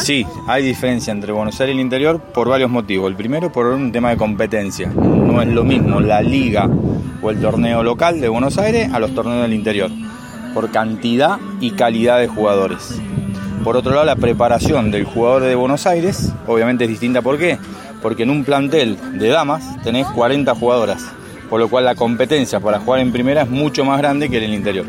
Sí, hay diferencia entre Buenos Aires y el interior por varios motivos. El primero por un tema de competencia. No es lo mismo la liga o el torneo local de Buenos Aires a los torneos del interior, por cantidad y calidad de jugadores. Por otro lado, la preparación del jugador de Buenos Aires obviamente es distinta. ¿Por qué? Porque en un plantel de damas tenés 40 jugadoras, por lo cual la competencia para jugar en primera es mucho más grande que en el interior.